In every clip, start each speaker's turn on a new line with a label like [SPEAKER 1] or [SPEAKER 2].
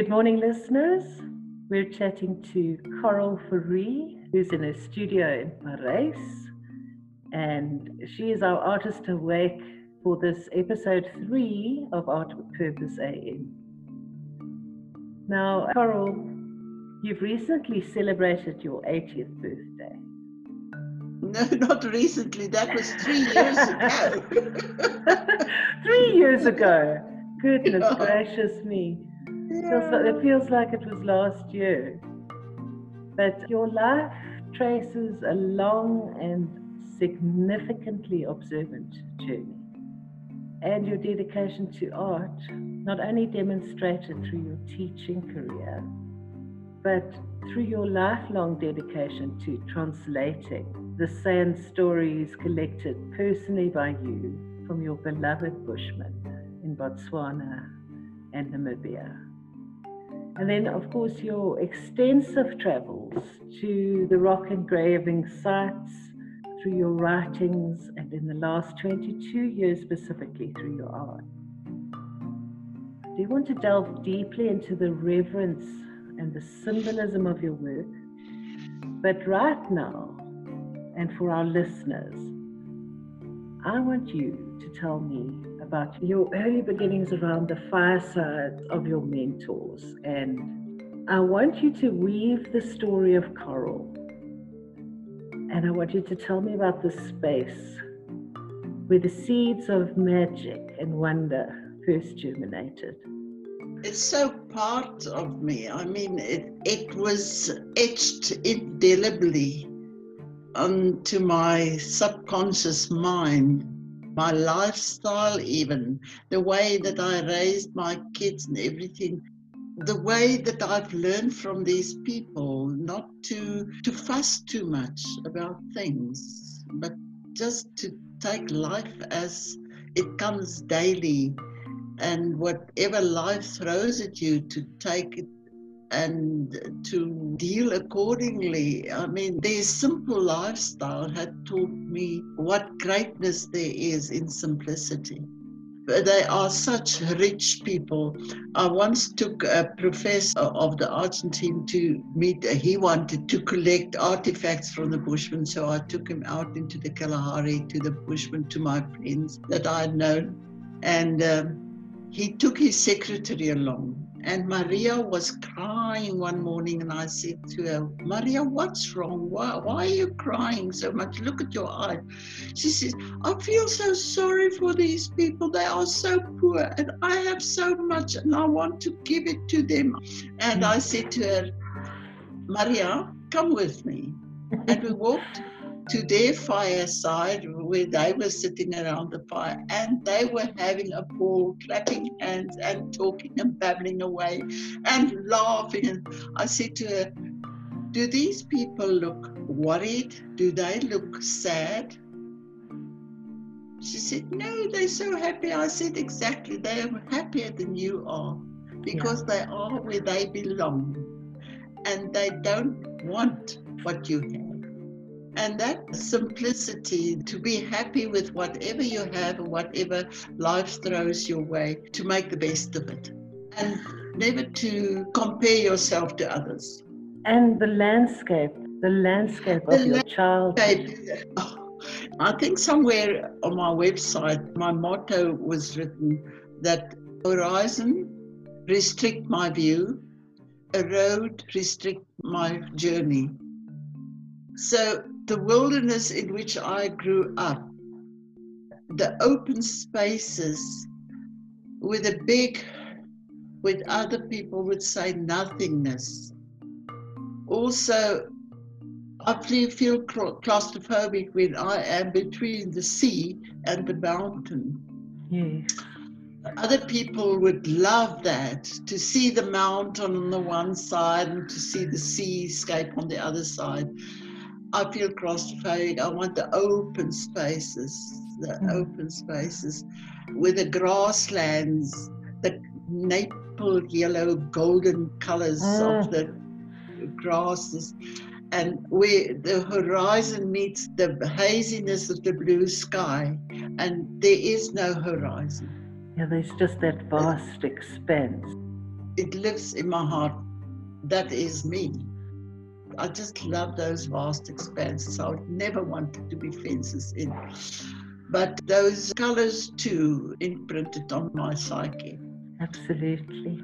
[SPEAKER 1] Good morning, listeners. We're chatting to Coral Fourie, who's in a studio in Parys. And she is our artist awake for this episode three of Art with Purpose AM. Now, Coral, you've recently celebrated your 80th birthday.
[SPEAKER 2] No, not recently. That was three years ago.
[SPEAKER 1] three years ago. Goodness gracious me. Yeah. It feels like it was last year. But your life traces a long and significantly observant journey. And your dedication to art, not only demonstrated through your teaching career, but through your lifelong dedication to translating the San stories collected personally by you from your beloved Bushmen in Botswana and Namibia. And then, of course, your extensive travels to the rock engraving sites through your writings and in the last 22 years specifically through your art. Do you want to delve deeply into the reverence and the symbolism of your work? But right now, and for our listeners, I want you to tell me about your early beginnings around the fireside of your mentors. And I want you to weave the story of Coral. And I want you to tell me about the space where the seeds of magic and wonder first germinated.
[SPEAKER 2] It's so part of me. I mean, it, it was etched indelibly onto my subconscious mind, my lifestyle, even the way that I raised my kids and everything. The way that I've learned from these people not to, to fuss too much about things, but just to take life as it comes daily and whatever life throws at you to take it and to deal accordingly. I mean, their simple lifestyle had taught me what greatness there is in simplicity. They are such rich people. I once took a professor of the Argentine to meet. He wanted to collect artifacts from the Bushmen, so I took him out into the Kalahari to the Bushmen, to my friends that I had known. And um, he took his secretary along and Maria was crying one morning, and I said to her, Maria, what's wrong? Why, why are you crying so much? Look at your eyes. She says, I feel so sorry for these people. They are so poor, and I have so much, and I want to give it to them. And I said to her, Maria, come with me. And we walked to their fireside where they were sitting around the fire and they were having a ball, clapping hands and talking and babbling away and laughing. And I said to her, Do these people look worried? Do they look sad? She said, No, they're so happy. I said, Exactly. They are happier than you are because yeah. they are where they belong and they don't want what you have. And that simplicity to be happy with whatever you have and whatever life throws your way, to make the best of it. And never to compare yourself to others.
[SPEAKER 1] And the landscape, the landscape the of your childhood.
[SPEAKER 2] Oh, I think somewhere on my website, my motto was written that horizon restrict my view, a road restrict my journey. So the wilderness in which I grew up, the open spaces with a big, with other people would say nothingness. Also, I feel claustrophobic when I am between the sea and the mountain.
[SPEAKER 1] Yes.
[SPEAKER 2] Other people would love that to see the mountain on the one side and to see the seascape on the other side. I feel claustrophobic. I want the open spaces, the mm. open spaces with the grasslands, the maple yellow, golden colors mm. of the grasses, and where the horizon meets the haziness of the blue sky, and there is no horizon.
[SPEAKER 1] Yeah, there's just that vast expanse.
[SPEAKER 2] it lives in my heart. That is me. I just love those vast expanses. I would never want to be fences in. But those colors too imprinted on my psyche.
[SPEAKER 1] Absolutely.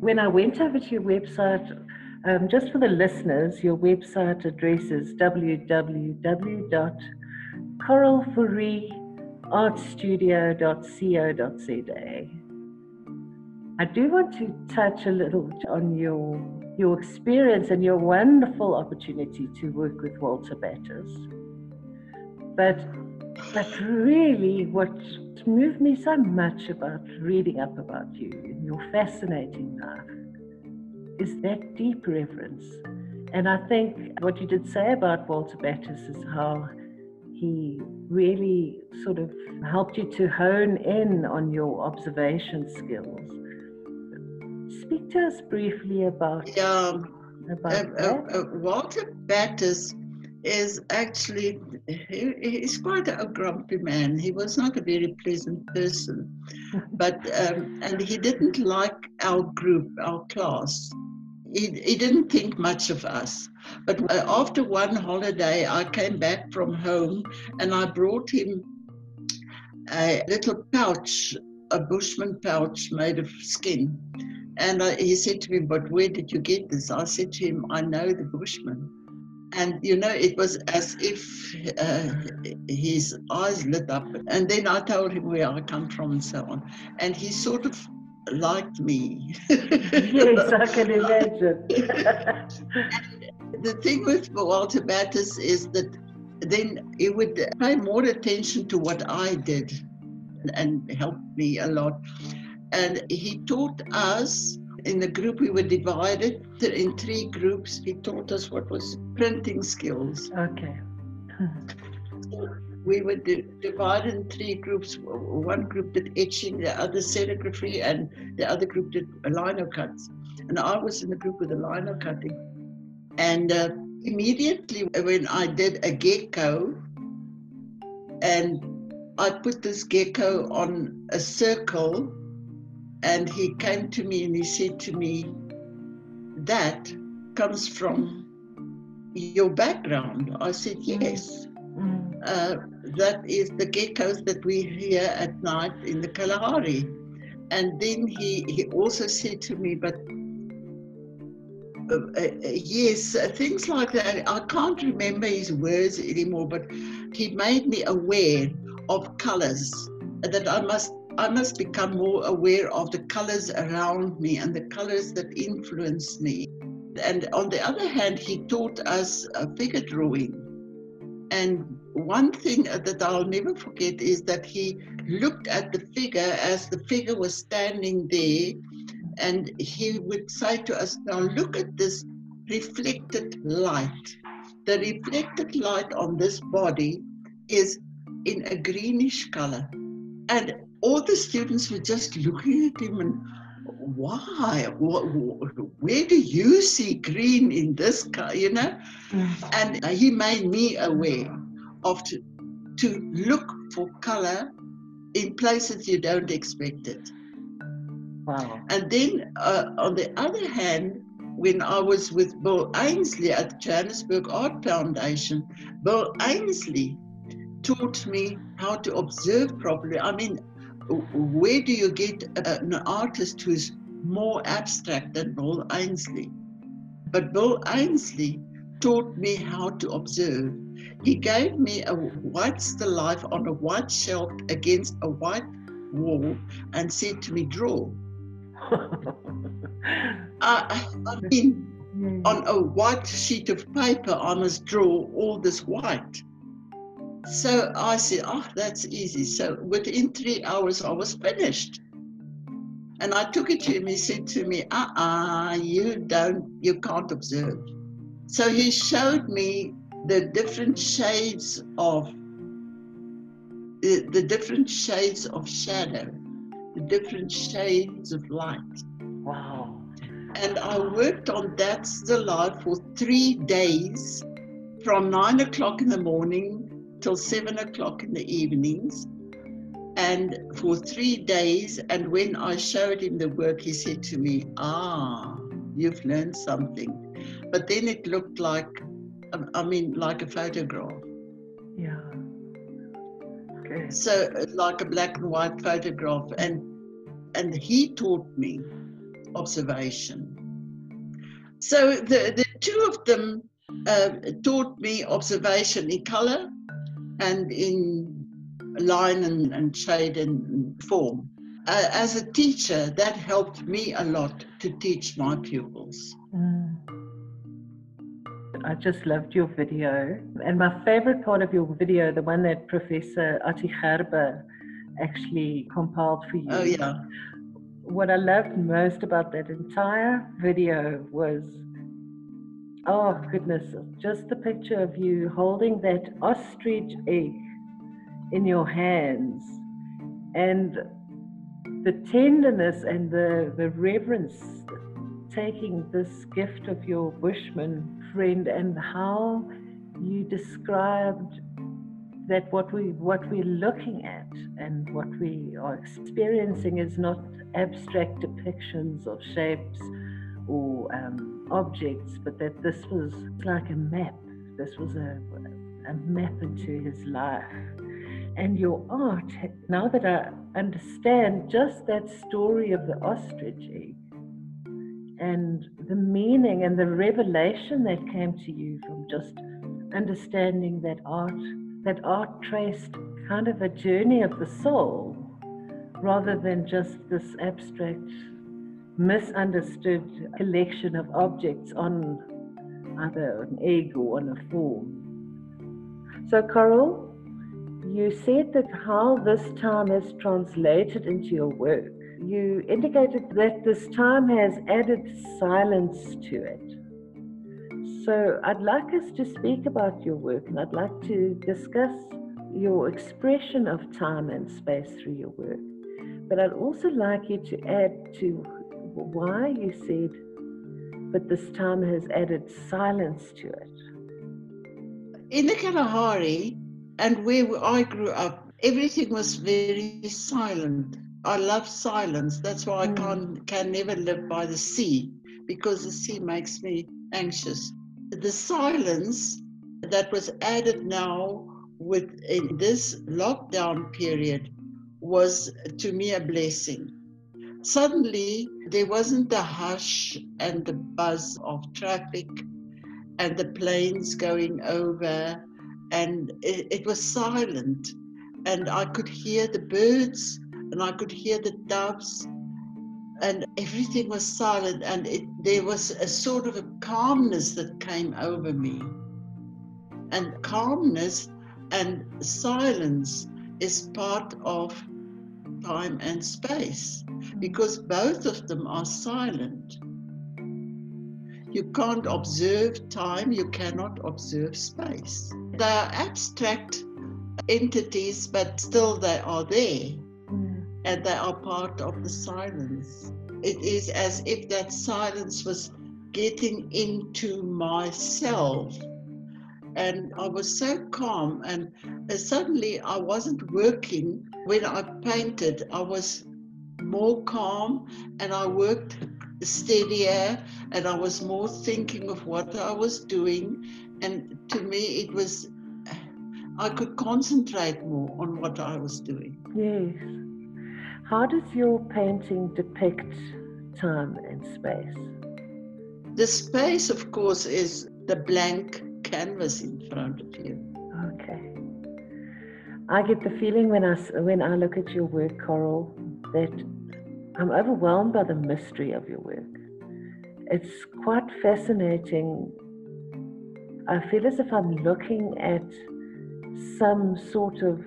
[SPEAKER 1] When I went over to your website, um, just for the listeners, your website address is www.coralfourieartstudio.co.za. I do want to touch a little on your your experience and your wonderful opportunity to work with Walter Battiss. But but really what moved me so much about reading up about you and your fascinating life is that deep reverence. And I think what you did say about Walter Battiss is how he really sort of helped you to hone in on your observation skills. Speak to us briefly about,
[SPEAKER 2] yeah,
[SPEAKER 1] about
[SPEAKER 2] uh, uh, uh, Walter Battiss is actually he, he's quite a grumpy man. He was not a very pleasant person, but um, and he didn't like our group, our class. He, he didn't think much of us. But uh, after one holiday, I came back from home and I brought him a little pouch, a bushman pouch made of skin. And uh, he said to me, But where did you get this? I said to him, I know the bushman. And you know, it was as if uh, his eyes lit up. And then I told him where I come from and so on. And he sort of liked me.
[SPEAKER 1] yes, I can imagine.
[SPEAKER 2] the thing with Walter Battiss is that then he would pay more attention to what I did and helped me a lot. And he taught us in the group we were divided in three groups. He taught us what was printing skills.
[SPEAKER 1] okay.
[SPEAKER 2] We were di- divided in three groups. One group did etching, the other serigraphy, and the other group did lino cuts. And I was in the group with the lino cutting. And uh, immediately when I did a gecko, and I put this gecko on a circle, and he came to me and he said to me, That comes from your background. I said, Yes.
[SPEAKER 1] Mm.
[SPEAKER 2] Uh, that is the geckos that we hear at night in the Kalahari. And then he, he also said to me, but uh, uh, yes, uh, things like that. I can't remember his words anymore, but he made me aware of colors that I must I must become more aware of the colors around me and the colors that influence me. And on the other hand, he taught us figure drawing. And one thing that I'll never forget is that he looked at the figure as the figure was standing there, and he would say to us, Now look at this reflected light. The reflected light on this body is in a greenish color. And all the students were just looking at him and why? What, where do you see green in this color? You know?
[SPEAKER 1] Mm.
[SPEAKER 2] And he made me aware of to, to look for color in places you don't expect it.
[SPEAKER 1] Wow.
[SPEAKER 2] And then uh, on the other hand, when I was with Bill Ainslie at the Johannesburg Art Foundation, Bill Ainslie taught me how to observe properly. I mean, where do you get an artist who's more abstract than Bill Ainslie? But Bill Ainslie taught me how to observe. He gave me a white still life on a white shelf against a white wall and said to me, draw. I, I mean,
[SPEAKER 1] Mm.
[SPEAKER 2] on a white sheet of paper, I must draw all this white. So I said, Oh, that's easy. So within three hours, I was finished. And I took it to him. He said to me, Uh uh you don't, you can't observe. So he showed me the different shades of the, the different shades of shadow, the different shades of light.
[SPEAKER 1] Wow.
[SPEAKER 2] And I worked on that still life for three days from nine o'clock in the morning till seven o'clock in the evenings. And for three days, and when I showed him the work, he said to me, Ah, you've learned something. But then it looked like, um, I mean, like a photograph.
[SPEAKER 1] Yeah. Okay.
[SPEAKER 2] So, like a black and white photograph. And, and he taught me observation. So the, the two of them uh, taught me observation in color and in line and, and shade and form. Uh, as a teacher, that helped me a lot to teach my pupils.
[SPEAKER 1] Mm. I just loved your video. And my favorite part of your video, the one that Professor Ati Gerber actually compiled for you.
[SPEAKER 2] Oh, yeah.
[SPEAKER 1] What I loved most about that entire video was oh, goodness, just the picture of you holding that ostrich egg in your hands and the tenderness and the, the reverence taking this gift of your bushman friend and how you described that what we what we're looking at and what we are experiencing is not abstract depictions of shapes or um, objects, but that this was like a map. This was a, a map into his life. And your art, now that I understand just that story of the ostrich egg and the meaning and the revelation that came to you from just understanding that art, that art traced kind of a journey of the soul rather than just this abstract, misunderstood collection of objects on either an egg or on a form. So, Coral, you said that how this time has translated into your work. You indicated that this time has added silence to it. So I'd like us to speak about your work and I'd like to discuss your expression of time and space through your work. But I'd also like you to add to why you said, but this time has added silence to it.
[SPEAKER 2] In the Kalahari, and where I grew up, everything was very silent. I love silence. That's why I
[SPEAKER 1] Mm.
[SPEAKER 2] can't can never live by the sea because the sea makes me anxious. The silence that was added now with in this lockdown period was to me a blessing. Suddenly there wasn't the hush and the buzz of traffic and the planes going over and it, it was silent. And i could hear the birds and i could hear the doves and everything was silent and it, there was a sort of a calmness that came over me. And calmness and silence is part of time and space because both of them are silent you can't observe time, you cannot observe space. They are abstract entities, but still they are there
[SPEAKER 1] Mm.
[SPEAKER 2] and they are part of the silence. It is as if that silence was getting into myself. And I was so calm, and suddenly I wasn't working. When I painted, I was more calm and I worked steadier and I was more thinking of what I was doing. And to me, it was, I could concentrate more on what I was doing.
[SPEAKER 1] Yes. How does your painting depict time and space?
[SPEAKER 2] The space, of course, is the blank canvas in front of you.
[SPEAKER 1] Okay. I get the feeling when I, when I look at your work, Coral, that I'm overwhelmed by the mystery of your work. It's quite fascinating. I feel as if I'm looking at some sort of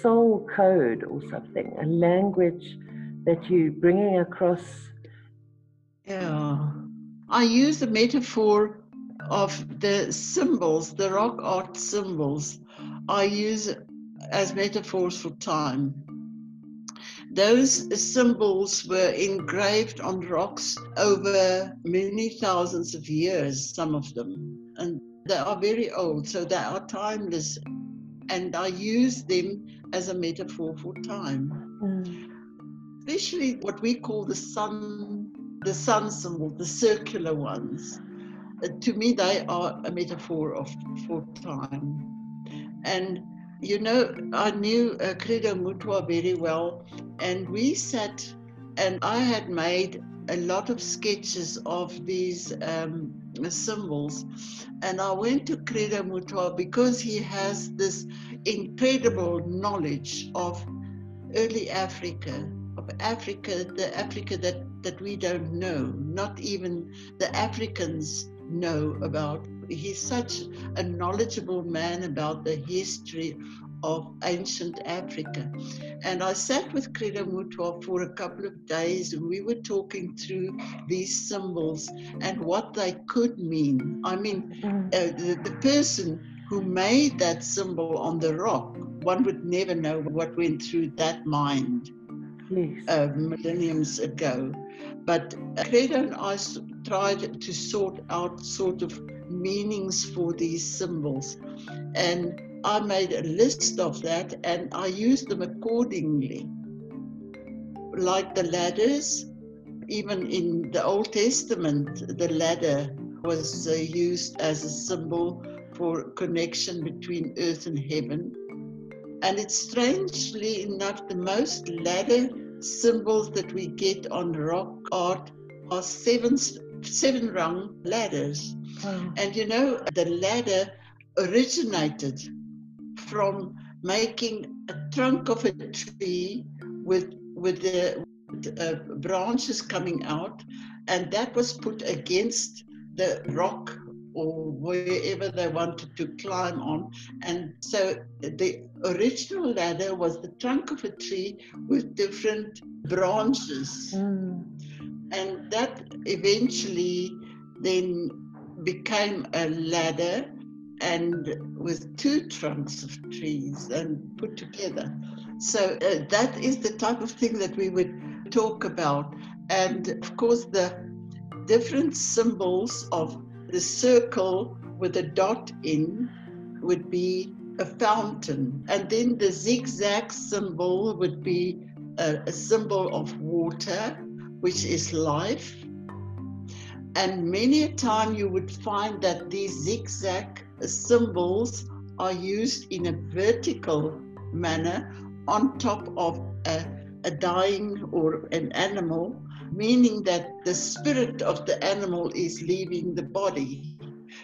[SPEAKER 1] soul code or something, a language that you're bringing across.
[SPEAKER 2] Yeah. I use the metaphor of the symbols, the rock art symbols, I use as metaphors for time. Those symbols were engraved on rocks over many thousands of years, some of them, and they are very old, so they are timeless. and I use them as a metaphor for time.
[SPEAKER 1] Mm.
[SPEAKER 2] Especially what we call the sun, the sun symbol, the circular ones. Uh, to me, they are a metaphor of for time. And you know, I knew uh, Credo very well, and we sat, and I had made a lot of sketches of these um, symbols. And I went to Credo Mutwa because he has this incredible knowledge of early Africa, of Africa, the Africa that, that we don't know, not even the Africans know about. He's such a knowledgeable man about the history of ancient Africa. And I sat with Credo Mutwa for a couple of days and we were talking through these symbols and what they could mean. I mean,
[SPEAKER 1] Mm.
[SPEAKER 2] uh, the, the person who made that symbol on the rock, one would never know what went through that mind
[SPEAKER 1] Yes.
[SPEAKER 2] uh, millenniums ago. But Credo and I tried to sort out sort of meanings for these symbols. And I made a list of that and I used them accordingly. Like the ladders, even in the Old Testament, the ladder was uh, used as a symbol for connection between earth and heaven. And it's strangely enough, the most ladder symbols that we get on rock art are seven, seven rung ladders.
[SPEAKER 1] Wow.
[SPEAKER 2] And you know, the ladder originated from making a trunk of a tree with with the uh, branches coming out, and that was put against the rock or wherever they wanted to climb on. And so the original ladder was the trunk of a tree with different branches
[SPEAKER 1] Mm.
[SPEAKER 2] and that eventually then became a ladder and with two trunks of trees and put together so uh, that is the type of thing that we would talk about and of course the different symbols of the circle with a dot in would be a fountain and then the zigzag symbol would be a, a symbol of water which is life. And many a time you would find that these zigzag symbols are used in a vertical manner on top of a, a dying or an animal, meaning that the spirit of the animal is leaving the body.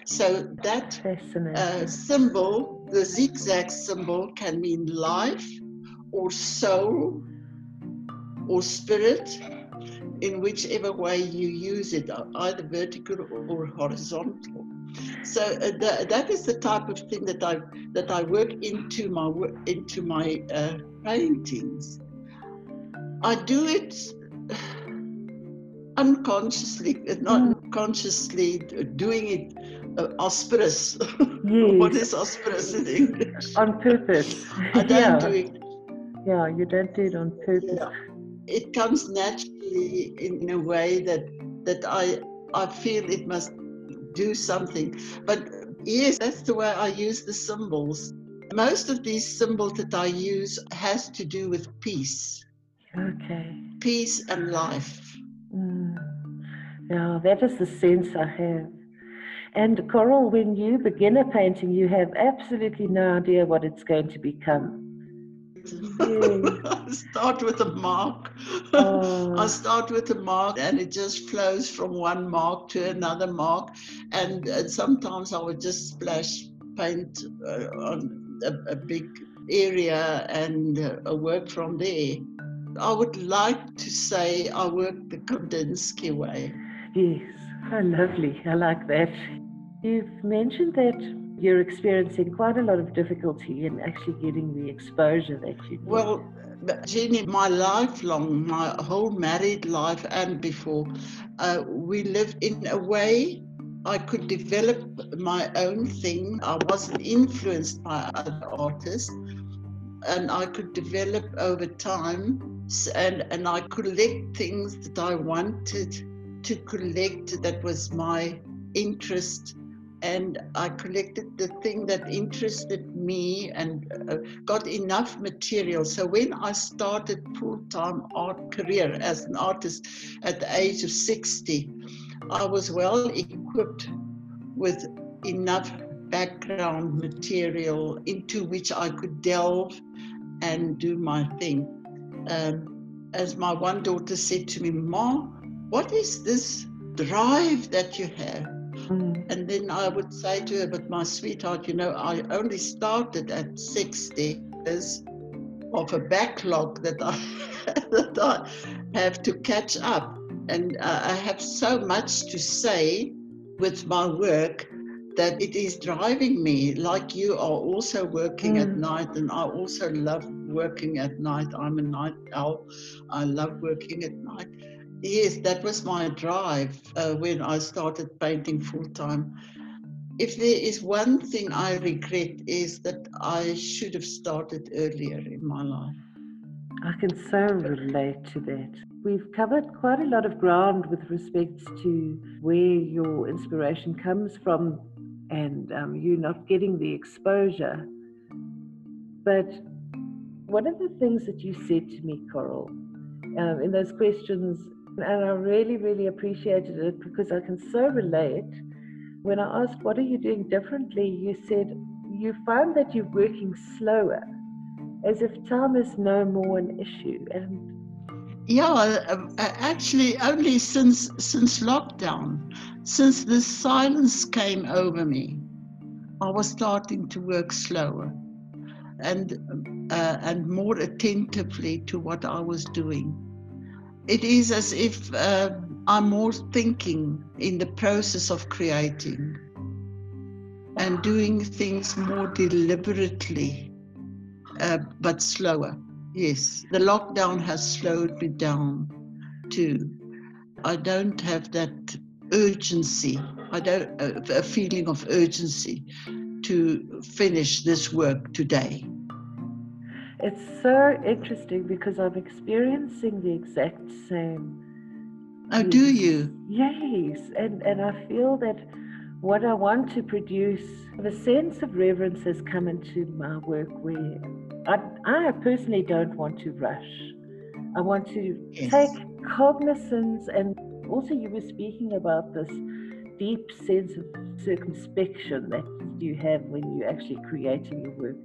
[SPEAKER 2] So that uh, symbol, the zigzag symbol, can mean life or soul or spirit, in whichever way you use it, uh, either vertical or horizontal. So uh, tha- that is the type of thing that I that I work into my into my uh, paintings. I do it unconsciously, uh, not consciously doing it uh, auspicious. what
[SPEAKER 1] Yes.
[SPEAKER 2] is auspicious in English?
[SPEAKER 1] on purpose.
[SPEAKER 2] I don't
[SPEAKER 1] yeah.
[SPEAKER 2] do it.
[SPEAKER 1] yeah, you don't do it on purpose.
[SPEAKER 2] Yeah. It comes naturally in a way that that I I feel it must do something. But yes, that's the way I use the symbols. Most of these symbols that I use has to do with peace,
[SPEAKER 1] Okay.
[SPEAKER 2] peace and life.
[SPEAKER 1] Yeah, that is the sense I have. And Coral, when you begin a painting, you have absolutely no idea what it's going to become.
[SPEAKER 2] I start with a mark.
[SPEAKER 1] Oh.
[SPEAKER 2] I start with a mark and it just flows from one mark to another mark. And, uh, sometimes I would just splash paint uh, on a, a big area and uh, work from there. I would like to say I work the Kandinsky way.
[SPEAKER 1] Yes, oh, lovely. I like that. You've mentioned that you're experiencing quite a lot of difficulty in actually getting the exposure that you need.
[SPEAKER 2] Well, Jenny, my lifelong, my whole married life and before, uh, we lived in a way I could develop my own thing. I wasn't influenced by other artists, and I could develop over time. And, and I collect things that I wanted to collect that was my interest and I collected the thing that interested me and uh, got enough material. So when I started full-time art career as an artist at the age of 60, I was well equipped with enough background material into which I could delve and do my thing. Um, as my one daughter said to me, Ma, what is this drive that you have? Mm. And then I would say to her, but my sweetheart, you know, I only started at 60 years of a backlog that I, that I have to catch up. And uh, I have so much to say with my work that it is driving me like you are also working mm. at night and i also love working at night i'm a night owl i love working at night yes that was my drive uh, when i started painting full time if there is one thing i regret is that i should have started earlier in my life.
[SPEAKER 1] I can so relate to that. We've covered quite a lot of ground with respect to where your inspiration comes from and um, you're not getting the exposure. But one of the things that you said to me, Coral, um, in those questions, and I really, really appreciated it because I can so relate. When I asked, What are you doing differently? you said, You find that you're working slower, as if time is no more an issue. And
[SPEAKER 2] yeah, uh, uh, actually, only since since lockdown, since the silence came over me, I was starting to work slower and uh, and more attentively to what I was doing. It is as if uh, I'm more thinking in the process of creating and doing things more deliberately, uh, but slower. Yes, the lockdown has slowed me down too. I don't have that urgency. I don't uh, a feeling of urgency to finish this work today.
[SPEAKER 1] It's so interesting because I'm experiencing the exact same.
[SPEAKER 2] Oh, do you?
[SPEAKER 1] Yes, and and I feel that what I want to produce, the sense of reverence has come into my work where I, I personally don't want to rush. I want to yes. take cognizance, and also you were speaking about this deep sense of circumspection that you have when you're actually creating your work.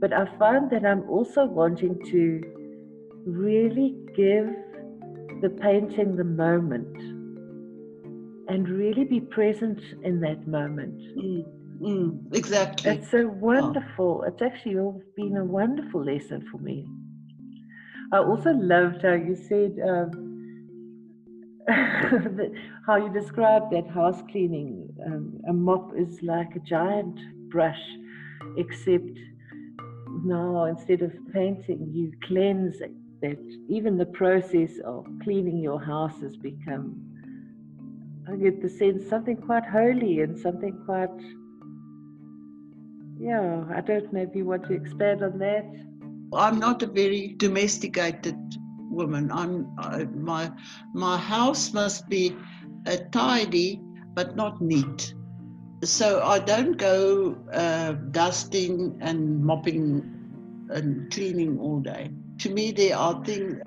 [SPEAKER 1] But I find that I'm also wanting to really give the painting the moment and really be present in that moment.
[SPEAKER 2] Mm, mm, exactly.
[SPEAKER 1] It's so wonderful. Oh. It's actually been a wonderful lesson for me. I also loved how you said um, how you described that house cleaning. Um, a mop is like a giant brush, except now instead of painting, you cleanse it. That even the process of cleaning your house has become I get the sense something quite holy and something quite, yeah, I don't know if you want to expand on that.
[SPEAKER 2] I'm not a very domesticated woman. I'm I, my my house must be uh, tidy but not neat. So I don't go uh, dusting and mopping and cleaning all day. To me, there are things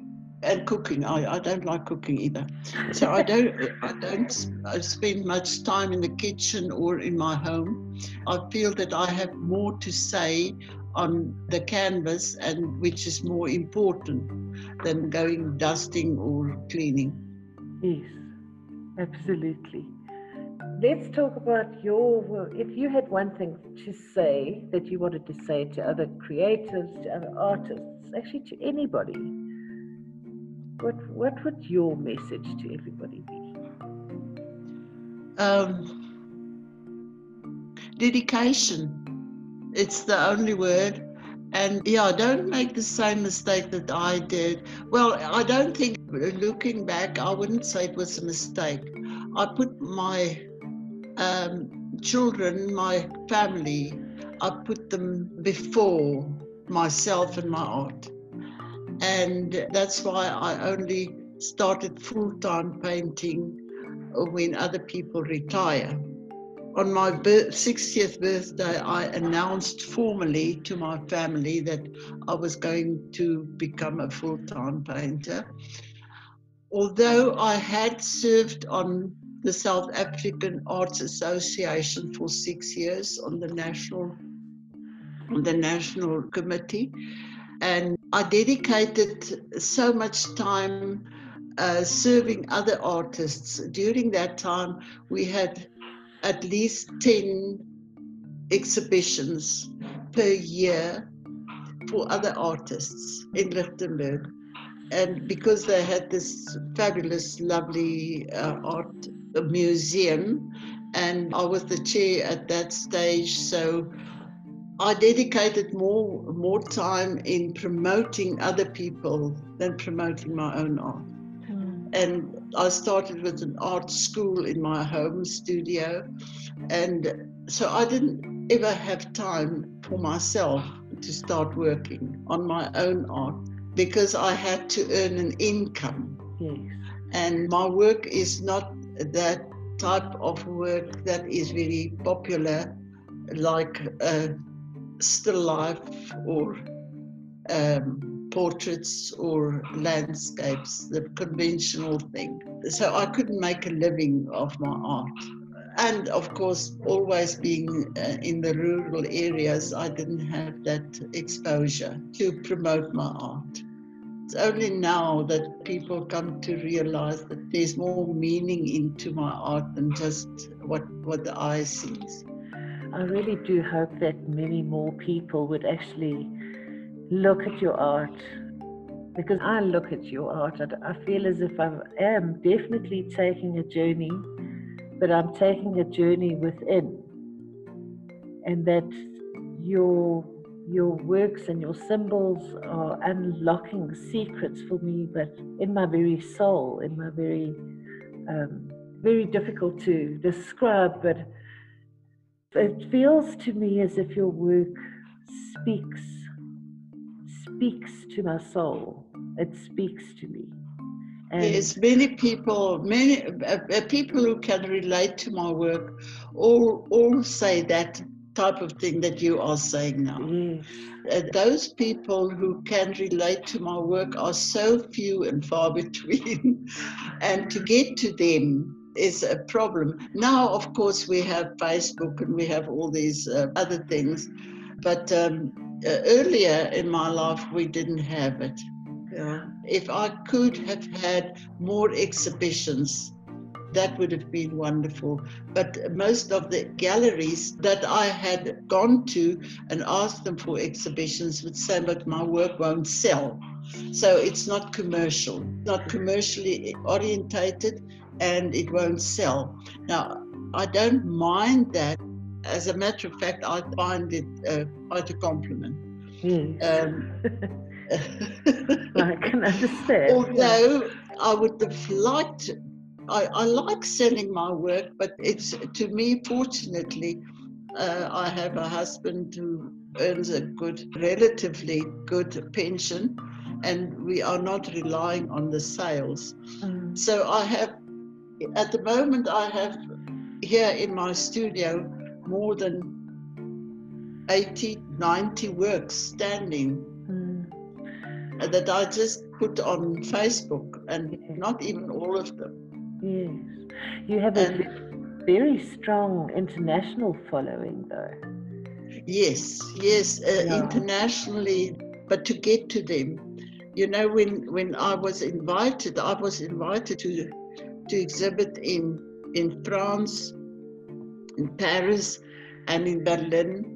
[SPEAKER 2] and cooking. I, I don't like cooking either. So I don't I don't I spend much time in the kitchen or in my home. I feel that I have more to say on the canvas and which is more important than going dusting or cleaning.
[SPEAKER 1] Yes, absolutely. Let's talk about your work. if you had one thing to say that you wanted to say to other creatives, to other artists, actually to anybody what what would your message to everybody be?
[SPEAKER 2] Um, dedication. It's the only word. And yeah, don't make the same mistake that I did. Well, I don't think, looking back, I wouldn't say it was a mistake. I put my um, children, my family, I put them before myself and my art. And that's why I only started full time painting when other people retire. on my 60th birthday, I announced formally to my family that I was going to become a full time painter. Although I had served on the South African Arts Association for six years on the national on the national committee, and I dedicated so much time uh, serving other artists. During that time, we had at least 10 exhibitions per year for other artists in Lichtenburg. And because they had this fabulous, lovely uh, art museum, and I was the chair at that stage, so I dedicated more more time in promoting other people than promoting my own art. Mm. And I started with an art school in my home studio, and so I didn't ever have time for myself to start working on my own art because I had to earn an income. Yes. And my work is not that type of work that is very popular, like uh, still life or um, portraits or landscapes, the conventional thing. So I couldn't make a living off my art. And of course, always being uh, in the rural areas, I didn't have that exposure to promote my art. It's only now that people come to realize that there's more meaning into my art than just what, what the eye sees.
[SPEAKER 1] I really do hope that many more people would actually look at your art because I look at your art and I feel as if I am definitely taking a journey, but I'm taking a journey within, and that your your works and your symbols are unlocking secrets for me, but in my very soul, in my very um, very difficult to describe, but it feels to me as if your work speaks speaks to my soul. It speaks to me.
[SPEAKER 2] And yes, many people, many uh, uh, people who can relate to my work, all all say that type of thing that you are saying now. Yes. Uh, those people who can relate to my work are so few and far between, and to get to them is a problem. Now, of course, we have Facebook and we have all these uh, other things, but um, uh, earlier in my life, we didn't have it. Yeah. If I could have had more exhibitions, that would have been wonderful. But most of the galleries that I had gone to and asked them for exhibitions would say, but my work won't sell. So it's not commercial, not commercially orientated and it won't sell. Now, I don't mind that. As a matter of fact, I find it uh, quite a compliment.
[SPEAKER 1] Mm. Um, I can understand.
[SPEAKER 2] Although I would have liked, I, I like selling my work, but it's to me, fortunately, uh, I have a husband who earns a good, relatively good pension, and we are not relying on the sales. Mm. So I have at the moment, I have here in my studio more than 80, 90 works standing mm. that I just put on Facebook, and not even all of them.
[SPEAKER 1] Yes. You have and, a very strong international following, though.
[SPEAKER 2] Yes, yes, uh, yeah. internationally, but to get to them, you know, when when I was invited, I was invited to to exhibit in, in France, in Paris, and in Berlin.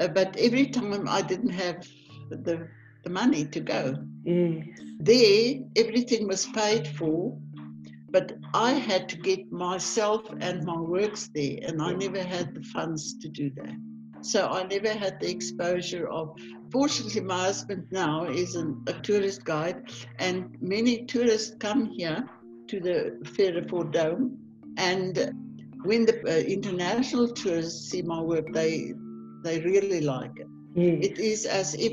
[SPEAKER 2] Uh, but every time I didn't have the, the money to go. Yes. There, everything was paid for, but I had to get myself and my works there, and I never had the funds to do that. So I never had the exposure of. Fortunately, my husband now is an, a tourist guide, and many tourists come here to the Vredefort Dome. And when the uh, international tourists see my work, they they really like it. Yes. It is as if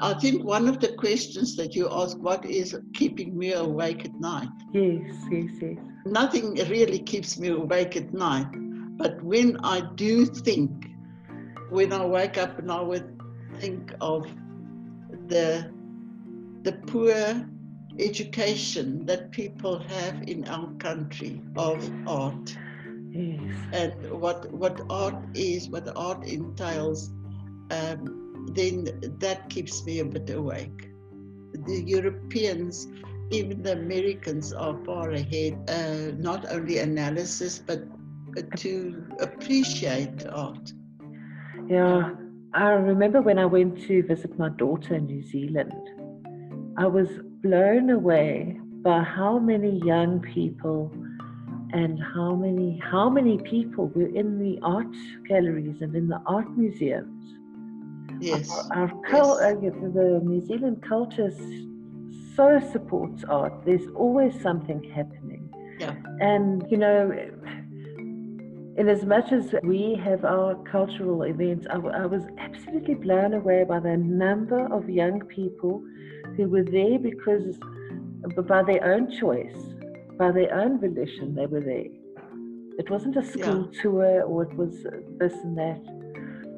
[SPEAKER 2] I think one of the questions that you ask, what is keeping me awake at night?
[SPEAKER 1] Yes, yes, yes.
[SPEAKER 2] Nothing really keeps me awake at night, But when I do think, when I wake up and I would think of the the poor education that people have in our country of art
[SPEAKER 1] Yes.
[SPEAKER 2] and what what art is, what art entails, um, then that keeps me a bit awake. The Europeans, even the Americans, are far ahead. Uh, not only analysis, but to appreciate art.
[SPEAKER 1] Yeah, I remember when I went to visit my daughter in New Zealand, I was blown away by how many young people and how many how many people were in the art galleries and in the art museums.
[SPEAKER 2] Yes.
[SPEAKER 1] Our, our cul- uh, the New Zealand culture so supports art. There's always something happening.
[SPEAKER 2] Yeah.
[SPEAKER 1] And you know, in as much as we have our cultural events, I, w- I was absolutely blown away by the number of young people who were there because, by their own choice, by their own volition, they were there. It wasn't a school tour or it was this and that.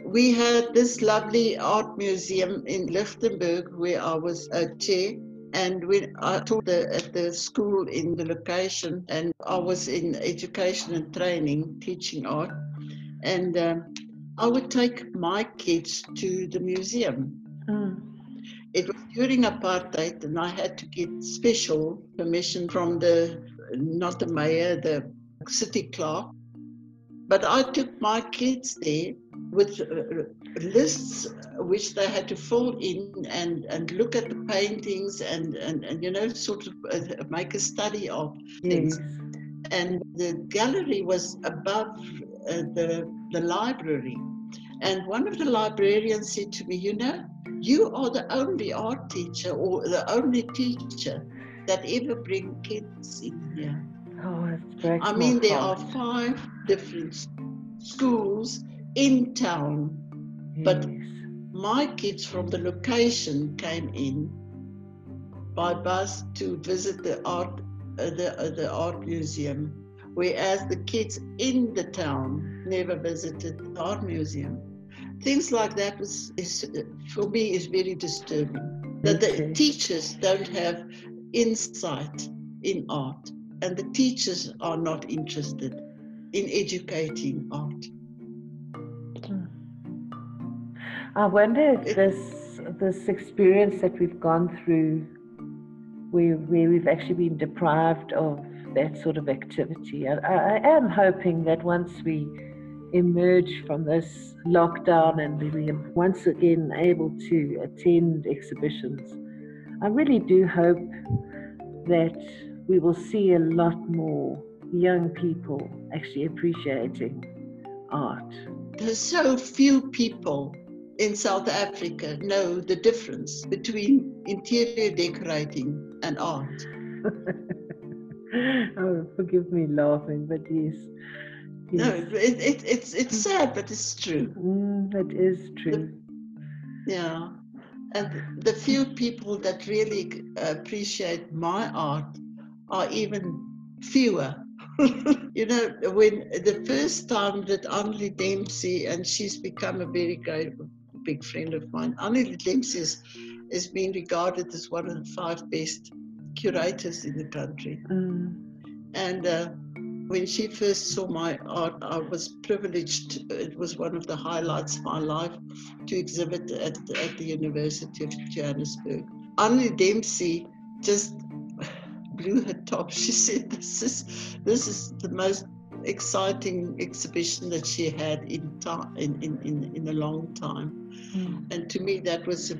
[SPEAKER 2] We had this lovely art museum in Lichtenburg where I was a chair. And when I taught the, at the school in the location, and I was in education and training, teaching art, and um, I would take my kids to the museum.
[SPEAKER 1] Mm.
[SPEAKER 2] It was during apartheid, and I had to get special permission from the not the mayor, the city clerk. But I took my kids there with uh, lists which they had to fill in and, and look at the paintings and, and, and you know, sort of uh, make a study of things.
[SPEAKER 1] Yes.
[SPEAKER 2] And the gallery was above uh, the, the library. And one of the librarians said to me, You know, you are the only art teacher or the only teacher that ever bring kids in here.
[SPEAKER 1] Oh, breaks
[SPEAKER 2] I mean, there are five different schools in town. but- My kids from the location came in by bus to visit the art, uh, the, uh, the art museum, whereas the kids in the town never visited the art museum. Things like that was, is, for me, is very disturbing. That the
[SPEAKER 1] Okay.
[SPEAKER 2] teachers don't have insight in art, and the teachers are not interested in educating art.
[SPEAKER 1] I wonder if this this experience that we've gone through, where where we've actually been deprived of that sort of activity, I, I I am hoping that once we emerge from this lockdown and we are once again able to attend exhibitions, I really do hope that we will see a lot more young people actually appreciating art.
[SPEAKER 2] There's so few people in South Africa know the difference between interior decorating and art.
[SPEAKER 1] oh, forgive me laughing, but yes.
[SPEAKER 2] No,
[SPEAKER 1] yes.
[SPEAKER 2] it, it, it's it's sad, but it's true.
[SPEAKER 1] Mm, it is true.
[SPEAKER 2] Yeah, and the few people that really appreciate my art are even fewer. you know, when the first time that Annali Dempsey, and she's become a very great, big friend of mine, Annali Dempsey is, is being regarded as one of the five best curators in the country.
[SPEAKER 1] Mm,
[SPEAKER 2] And uh, when she first saw my art, I was privileged. It was one of the highlights of my life to exhibit at, at the University of Johannesburg. Annali Dempsey just blew her top. She said, "This is this is the most exciting exhibition that she had in time in, in, in, in a long time."
[SPEAKER 1] mm,
[SPEAKER 2] And to me, that was a,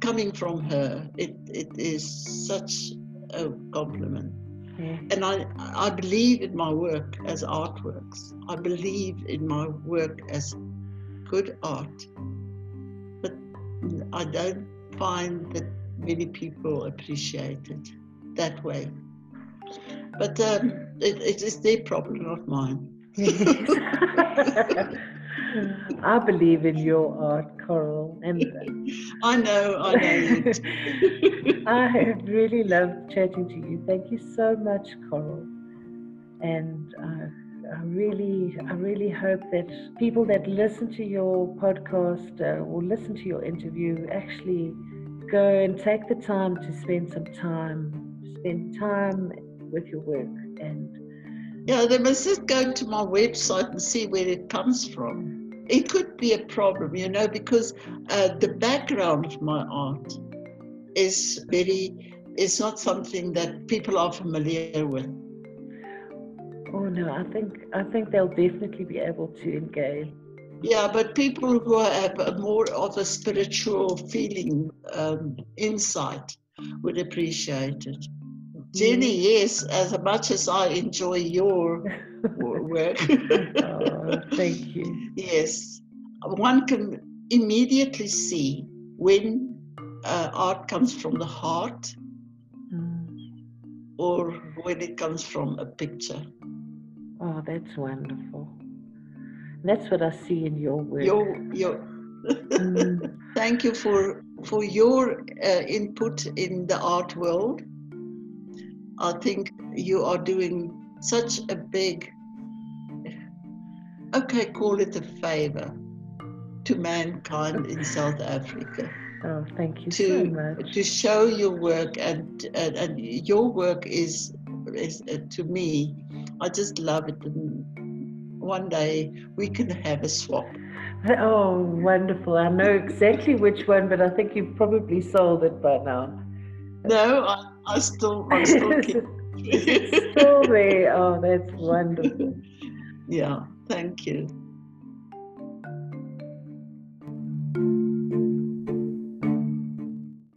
[SPEAKER 2] coming from her. It it is such a compliment
[SPEAKER 1] yeah.
[SPEAKER 2] and I, I believe in my work as artworks. I believe in my work as good art. But I don't find that many people appreciate it that way. But um, it, it is their problem, not mine.
[SPEAKER 1] I believe in your art, Coral, and
[SPEAKER 2] I know, I know.
[SPEAKER 1] I have really loved chatting to you. Thank you so much, Coral. And uh, I really, I really hope that people that listen to your podcast uh, or listen to your interview actually go and take the time to spend some time, spend time with your work and.
[SPEAKER 2] Yeah, they must just go to my website and see where it comes from. It could be a problem, you know, because uh, the background of my art is very, is not something that people are familiar with.
[SPEAKER 1] Oh no, I think I think they'll definitely be able to engage.
[SPEAKER 2] Yeah, but people who have more of a spiritual feeling, um, insight, would appreciate it. Jenny, mm. yes, as much as I enjoy your work.
[SPEAKER 1] oh, thank you.
[SPEAKER 2] Yes, one can immediately see when uh, art comes from the heart mm. or when it comes from a picture.
[SPEAKER 1] Oh, that's wonderful. That's what I see in your work.
[SPEAKER 2] Your, your mm. Thank you for for your uh, input in the art world. I think you are doing such a big, okay, call it a favor to mankind in South Africa.
[SPEAKER 1] Oh, thank you
[SPEAKER 2] to,
[SPEAKER 1] so much.
[SPEAKER 2] To show your work, and, and, and your work is, is uh, to me, I just love it. And one day we can have a swap.
[SPEAKER 1] Oh, wonderful. I know exactly which one, but I think you've probably sold it by now.
[SPEAKER 2] No, I, I still, I still keep
[SPEAKER 1] still there. Oh, that's wonderful.
[SPEAKER 2] Yeah, thank you.